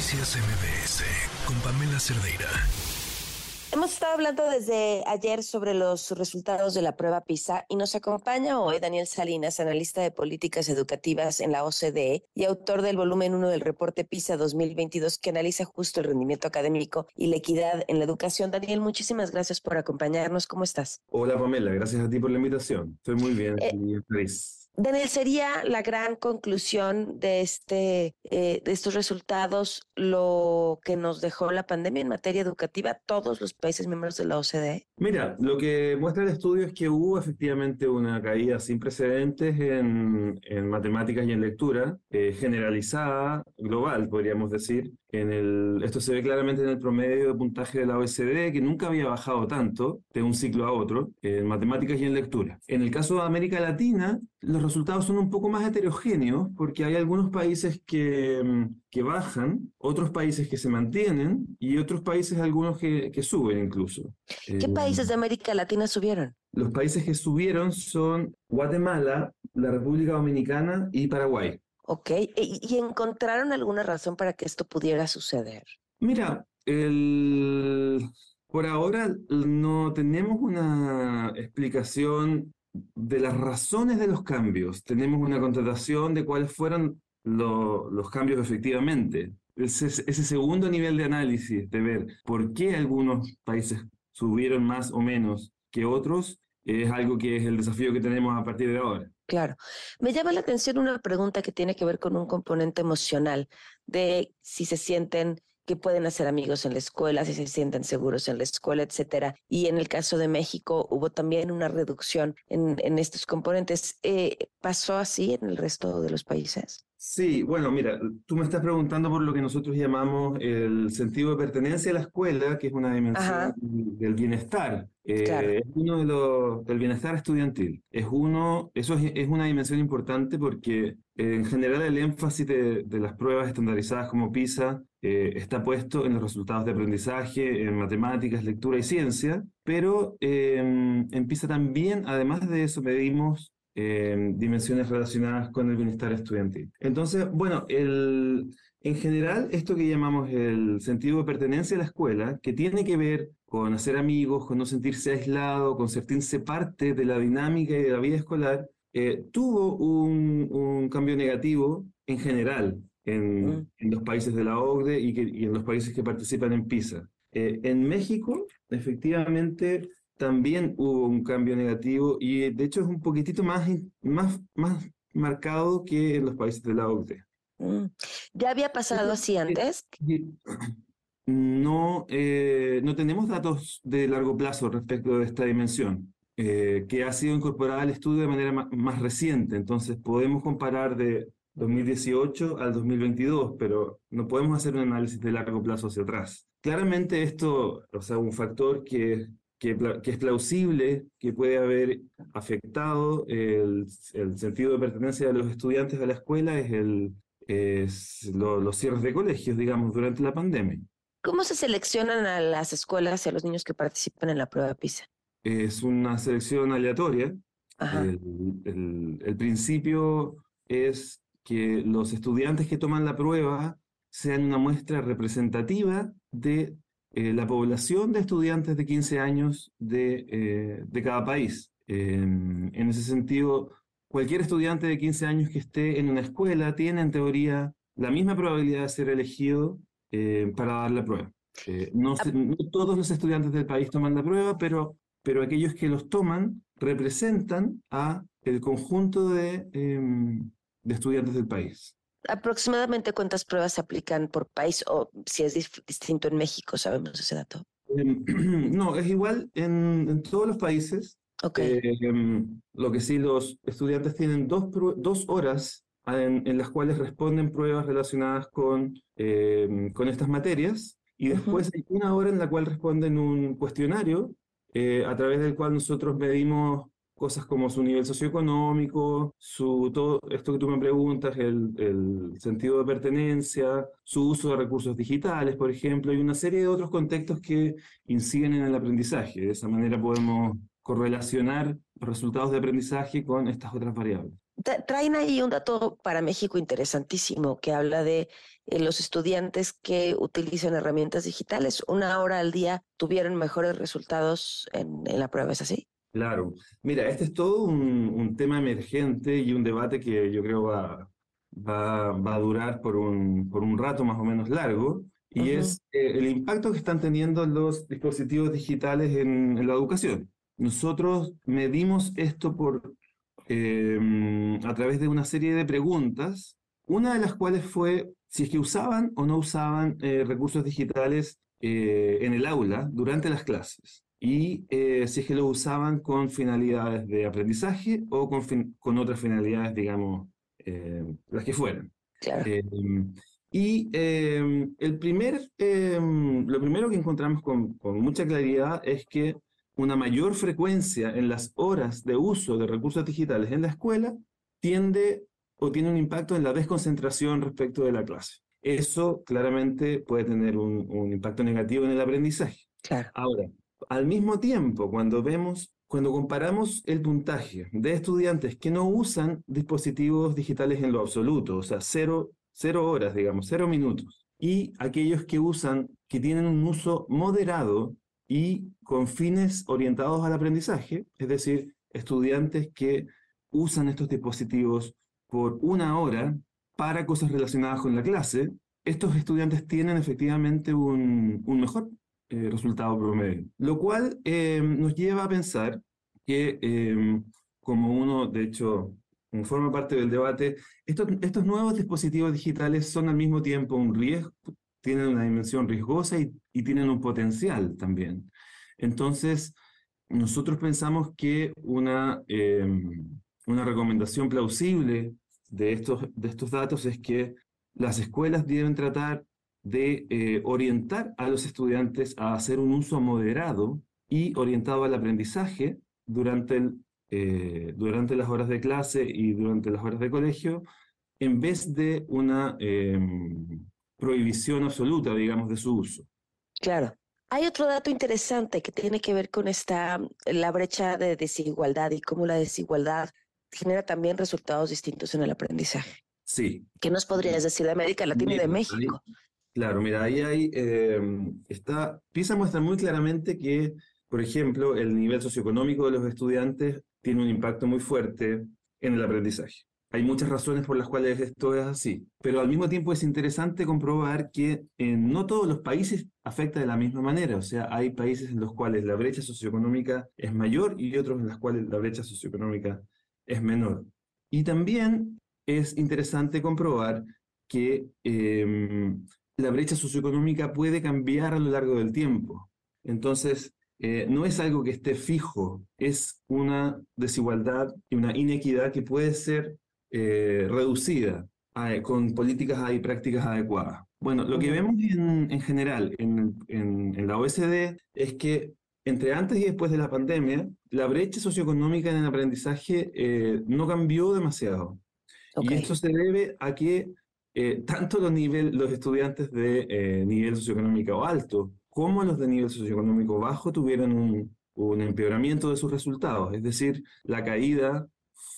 Noticias MBS con Pamela Cerdeira. Hemos estado hablando desde ayer sobre los resultados de la prueba PISA y nos acompaña hoy Daniel Salinas, analista de políticas educativas en la OCDE y autor del volumen 1 del reporte PISA 2022 que analiza justo el rendimiento académico y la equidad en la educación. Daniel, muchísimas gracias por acompañarnos. ¿Cómo estás? Hola Pamela, gracias a ti por la invitación. Estoy muy bien Eh, feliz. Daniel, ¿sería la gran conclusión de, este, eh, de estos resultados lo que nos dejó la pandemia en materia educativa todos los países miembros de la OCDE? Mira, lo que muestra el estudio es que hubo efectivamente una caída sin precedentes en, en matemáticas y en lectura, eh, generalizada, global, podríamos decir. En el, esto se ve claramente en el promedio de puntaje de la OECD, que nunca había bajado tanto de un ciclo a otro, en matemáticas y en lectura. En el caso de América Latina, los resultados son un poco más heterogéneos, porque hay algunos países que, mm, que bajan, otros países que se mantienen y otros países algunos que, que suben incluso. ¿Qué Eh, países de América Latina subieron? Los países que subieron son Guatemala, la República Dominicana y Paraguay. Ok, ¿Y, y encontraron alguna razón para que esto pudiera suceder? Mira, el... por ahora no tenemos una explicación de las razones de los cambios. Tenemos una constatación de cuáles fueron lo- los cambios efectivamente. Ese, ese segundo nivel de análisis, de ver por qué algunos países subieron más o menos que otros, es algo que es el desafío que tenemos a partir de ahora. Claro. Me llama la atención una pregunta que tiene que ver con un componente emocional, de si se sienten que pueden hacer amigos en la escuela, si se sienten seguros en la escuela, etcétera. Y en el caso de México hubo también una reducción en, en estos componentes. Eh, ¿Pasó así en el resto de los países? Sí, bueno, mira, tú me estás preguntando por lo que nosotros llamamos el sentido de pertenencia a la escuela, que es una dimensión Ajá. del bienestar. Eh, Claro. Es uno de los del bienestar estudiantil. Es uno, eso es, es una dimensión importante porque eh, en general el énfasis de, de las pruebas estandarizadas como PISA eh, está puesto en los resultados de aprendizaje, en matemáticas, lectura y ciencia, pero eh, en PISA también, además de eso, medimos eh, dimensiones relacionadas con el bienestar estudiantil. Entonces, bueno, el, en general, esto que llamamos el sentido de pertenencia a la escuela, que tiene que ver con hacer amigos, con no sentirse aislado, con sentirse parte de la dinámica y de la vida escolar, eh, tuvo un, un cambio negativo en general en, Mm. en los países de la OCDE y, que- y en los países que participan en PISA. Eh, en México, efectivamente, también hubo un cambio negativo y eh, de hecho es un poquitito más, más, más marcado que en los países de la OCDE. Mm. ¿Ya había pasado así antes? Y No, eh, no tenemos datos de largo plazo respecto de esta dimensión, eh, que ha sido incorporada al estudio de manera ma- más reciente. Entonces, podemos comparar de 2018 al 2022, pero no podemos hacer un análisis de largo plazo hacia atrás. Claramente esto, o sea, un factor que, que, que es plausible que puede haber afectado el, el sentido de pertenencia de los estudiantes a la escuela es, el, es lo- los cierres de colegios, digamos, durante la pandemia. ¿Cómo se seleccionan a las escuelas y a los niños que participan en la prueba PISA? Es una selección aleatoria. El, el- el principio es que los estudiantes que toman la prueba sean una muestra representativa de eh, la población de estudiantes de 15 años de, eh, de cada país. En- en ese sentido, cualquier estudiante de 15 años que esté en una escuela tiene en teoría la misma probabilidad de ser elegido eh, para dar la prueba. No, se- no todos los estudiantes del país toman la prueba, pero, pero aquellos que los toman representan a el conjunto de, em, de estudiantes del país. ¿Aproximadamente cuántas pruebas se aplican por país o si es distinto en México? ¿Sabemos ese dato? Em, no, es igual en, en todos los países. Ok. Eh, lo que sí, los estudiantes tienen dos, dos horas en, en las cuales responden pruebas relacionadas con, em, con estas materias y después hay una hora en la cual responden un cuestionario eh, a través del cual nosotros medimos cosas como su nivel socioeconómico, su, todo esto que tú me preguntas, el, el sentido de pertenencia, su uso de recursos digitales, por ejemplo, y una serie de otros contextos que inciden en el aprendizaje. De esa manera podemos correlacionar resultados de aprendizaje con estas otras variables. traen ahí un dato para México interesantísimo que habla de eh, los estudiantes que utilizan herramientas digitales. Una hora al día tuvieron mejores resultados en, la prueba, ¿es así? Claro. Mira, este es todo un, tema emergente y un debate que yo creo va, va, a durar por un, por un rato más o menos largo, y es eh, el impacto que están teniendo los dispositivos digitales en la educación. Nosotros medimos esto por Em, a través de una serie de preguntas, una de las cuales fue si es que usaban o no usaban eh, recursos digitales eh, en el aula durante las clases y eh, si es que lo usaban con finalidades de aprendizaje o con, con otras finalidades, digamos, las que fueran. Em, y em, el primer, lo primero que encontramos con, con mucha claridad es que una mayor frecuencia en las horas de uso de recursos digitales en la escuela tiende o tiene un impacto en la desconcentración respecto de la clase. Eso claramente puede tener un, impacto negativo en el aprendizaje. Ahora, al mismo tiempo, cuando vemos, cuando comparamos el puntaje de estudiantes que no usan dispositivos digitales en lo absoluto, o sea, cero, cero horas, digamos, cero minutos, y aquellos que usan, que tienen un uso moderado y con fines orientados al aprendizaje, es decir, estudiantes que usan estos dispositivos por una hora para cosas relacionadas con la clase, estos estudiantes tienen efectivamente un, mejor eh, resultado promedio, lo cual eh, nos lleva a pensar que, eh, como uno, de hecho, forma parte del debate, estos, estos nuevos dispositivos digitales son al mismo tiempo un riesgo, tienen una dimensión riesgosa y, tienen un potencial también. Entonces, nosotros pensamos que una, em, una recomendación plausible de estos, de estos datos es que las escuelas deben tratar de eh, orientar a los estudiantes a hacer un uso moderado y orientado al aprendizaje durante, el, eh, durante las horas de clase y durante las horas de colegio, en vez de una em, prohibición absoluta, digamos, de su uso. Claro. Hay otro dato interesante que tiene que ver con esta, la brecha de desigualdad y cómo la desigualdad genera también resultados distintos en el aprendizaje. Sí. ¿Qué nos podrías decir de América Latina y de México? Claro, mira, ahí hay, em, está, PISA muestra muy claramente que, por ejemplo, el nivel socioeconómico de los estudiantes tiene un impacto muy fuerte en el aprendizaje. Hay muchas razones por las cuales esto es así, pero al mismo tiempo es interesante comprobar que en no todos los países afecta de la misma manera, o sea, hay países en los cuales la brecha socioeconómica es mayor y otros en los cuales la brecha socioeconómica es menor. Y también es interesante comprobar que em, la brecha socioeconómica puede cambiar a lo largo del tiempo. Entonces, eh, no es algo que esté fijo, es una desigualdad y una inequidad que puede ser eh, reducida con políticas y prácticas adecuadas. Bueno, lo que vemos en, general en, en, la OSD es que entre antes y después de la pandemia, la brecha socioeconómica en el aprendizaje eh, no cambió demasiado. Y esto se debe a que eh, tanto los, estudiantes de nivel socioeconómico alto como los de nivel socioeconómico bajo tuvieron un, empeoramiento de sus resultados. Es decir, la caída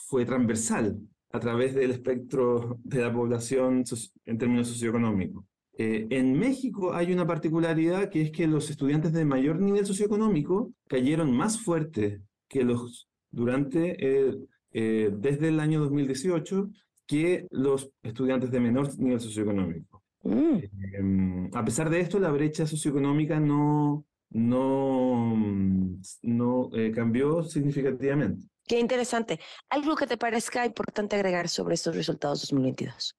fue transversal a través del espectro de la población en términos socioeconómicos. Eh, en México hay una particularidad que es que los estudiantes de mayor nivel socioeconómico cayeron más fuerte que los durante eh, desde el año 2018 que los estudiantes de menor nivel socioeconómico. Mm. Em, a pesar de esto, la brecha socioeconómica no, no, no eh, cambió significativamente. Qué interesante. ¿Algo que te parezca importante agregar sobre estos resultados 2022?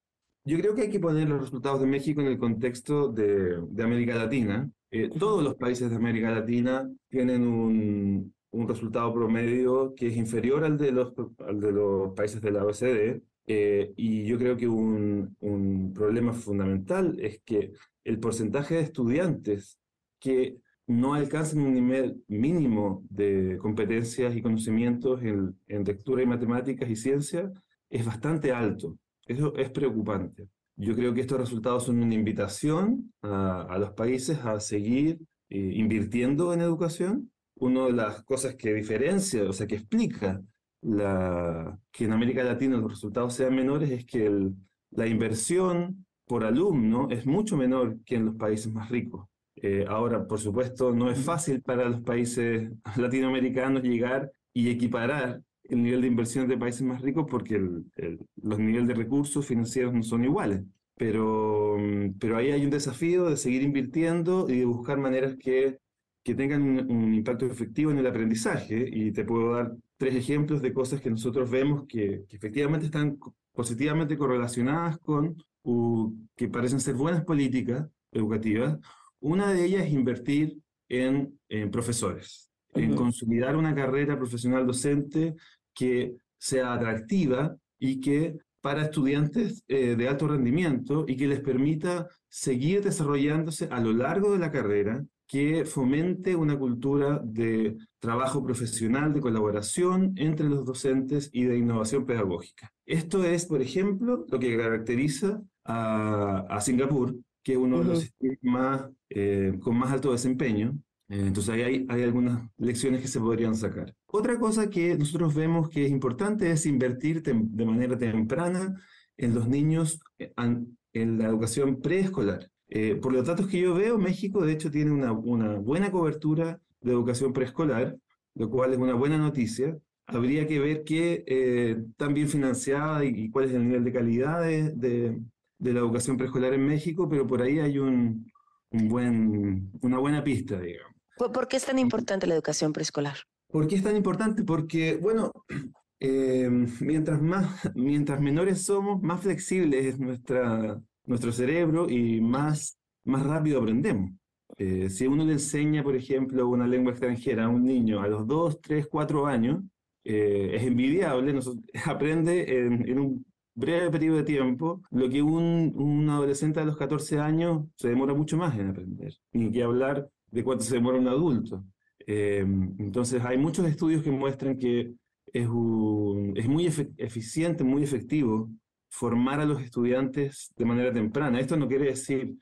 Yo creo que hay que poner los resultados de México en el contexto de, de América Latina. Eh, todos los países de América Latina tienen un, un, resultado promedio que es inferior al de los, al de los países de la OECD. Eh, y yo creo que un, problema fundamental es que el porcentaje de estudiantes que no alcanzan un nivel mínimo de competencias y conocimientos en, lectura y matemáticas y ciencia es bastante alto. Eso es preocupante. Yo creo que estos resultados son una invitación a, los países a seguir eh, invirtiendo en educación. Una de las cosas que diferencia, o sea, que explica la, que en América Latina los resultados sean menores es que el, la inversión por alumno es mucho menor que en los países más ricos. Eh, ahora, por supuesto, no es fácil para los países latinoamericanos llegar y equiparar el nivel de inversión de países más ricos porque los niveles de recursos financieros no son iguales. Pero, mm, pero ahí hay un desafío de seguir invirtiendo y de buscar maneras que, que tengan un, impacto efectivo en el aprendizaje. Y te puedo dar tres ejemplos de cosas que nosotros vemos que, que efectivamente están positivamente correlacionadas con que parecen ser buenas políticas educativas. Una de ellas es invertir en, en profesores, en consolidar una carrera profesional docente que sea atractiva y que para estudiantes eh, de alto rendimiento y que les permita seguir desarrollándose a lo largo de la carrera, que fomente una cultura de trabajo profesional, de colaboración entre los docentes y de innovación pedagógica. Esto es, por ejemplo, lo que caracteriza a, Singapur, que es uno de los sistemas más, eh, con más alto desempeño. Eh, entonces ahí hay, hay, algunas lecciones que se podrían sacar. Otra cosa que nosotros vemos que es importante es invertir de manera temprana en los niños eh, en la educación preescolar. Por los datos que yo veo, México de hecho tiene una, una buena cobertura de educación preescolar, lo cual es una buena noticia. Habría que ver qué eh, tan bien financiada y, cuál es el nivel de calidad de, de la educación preescolar en México, pero por ahí hay un, un buen, una buena pista, digamos. ¿Por qué es tan importante la educación preescolar? ¿Por qué es tan importante? Porque, bueno, eh, mientras, más, mientras menores somos, más flexible es nuestra, nuestro cerebro y más, más rápido aprendemos. Eh, si uno le enseña, por ejemplo, una lengua extranjera a un niño a los 2, 3, 4 años, eh, es envidiable, aprende en, en, un breve periodo de tiempo, lo que un, un adolescente a los 14 años se demora mucho más en aprender, ni que hablar de cuánto se demora un adulto. Eh, entonces hay muchos estudios que muestran que es, un, es muy eficiente, muy efectivo formar a los estudiantes de manera temprana. Esto no quiere decir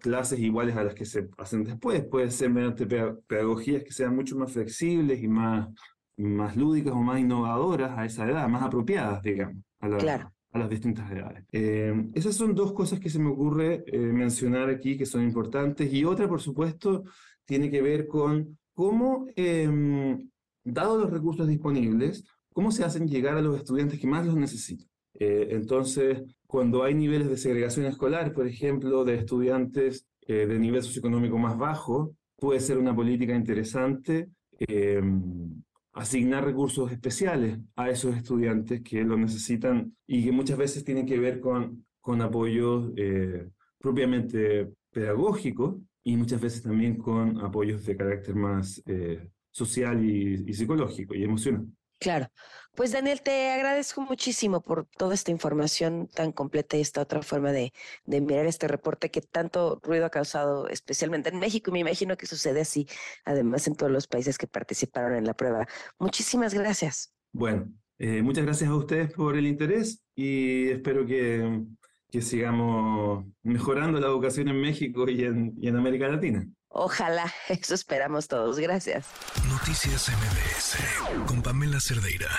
clases iguales a las que se hacen después, puede ser mediante pedagogías que sean mucho más flexibles y más, más lúdicas o más innovadoras a esa edad, más apropiadas, digamos a, las distintas edades. Eh, esas son dos cosas que se me ocurre eh, mencionar aquí que son importantes. Y otra, por supuesto, tiene que ver con cómo, eh, dados los recursos disponibles, cómo se hacen llegar a los estudiantes que más los necesitan. Eh, entonces, cuando hay niveles de segregación escolar, por ejemplo, de estudiantes de nivel socioeconómico más bajo, puede ser una política interesante asignar recursos especiales a esos estudiantes que lo necesitan y que muchas veces tienen que ver con, con apoyos eh, propiamente pedagógicos y muchas veces también con apoyos de carácter más eh, social y psicológico y emocional. Claro. Pues Daniel, te agradezco muchísimo por toda esta información tan completa y esta otra forma de, de, mirar este reporte que tanto ruido ha causado, especialmente en México, y me imagino que sucede así, además en todos los países que participaron en la prueba. Muchísimas gracias. Bueno, eh, muchas gracias a ustedes por el interés y espero que, que sigamos mejorando la educación en México y en, y en América Latina. Ojalá, eso esperamos todos. Gracias. Noticias MBS con Pamela Cerdeira.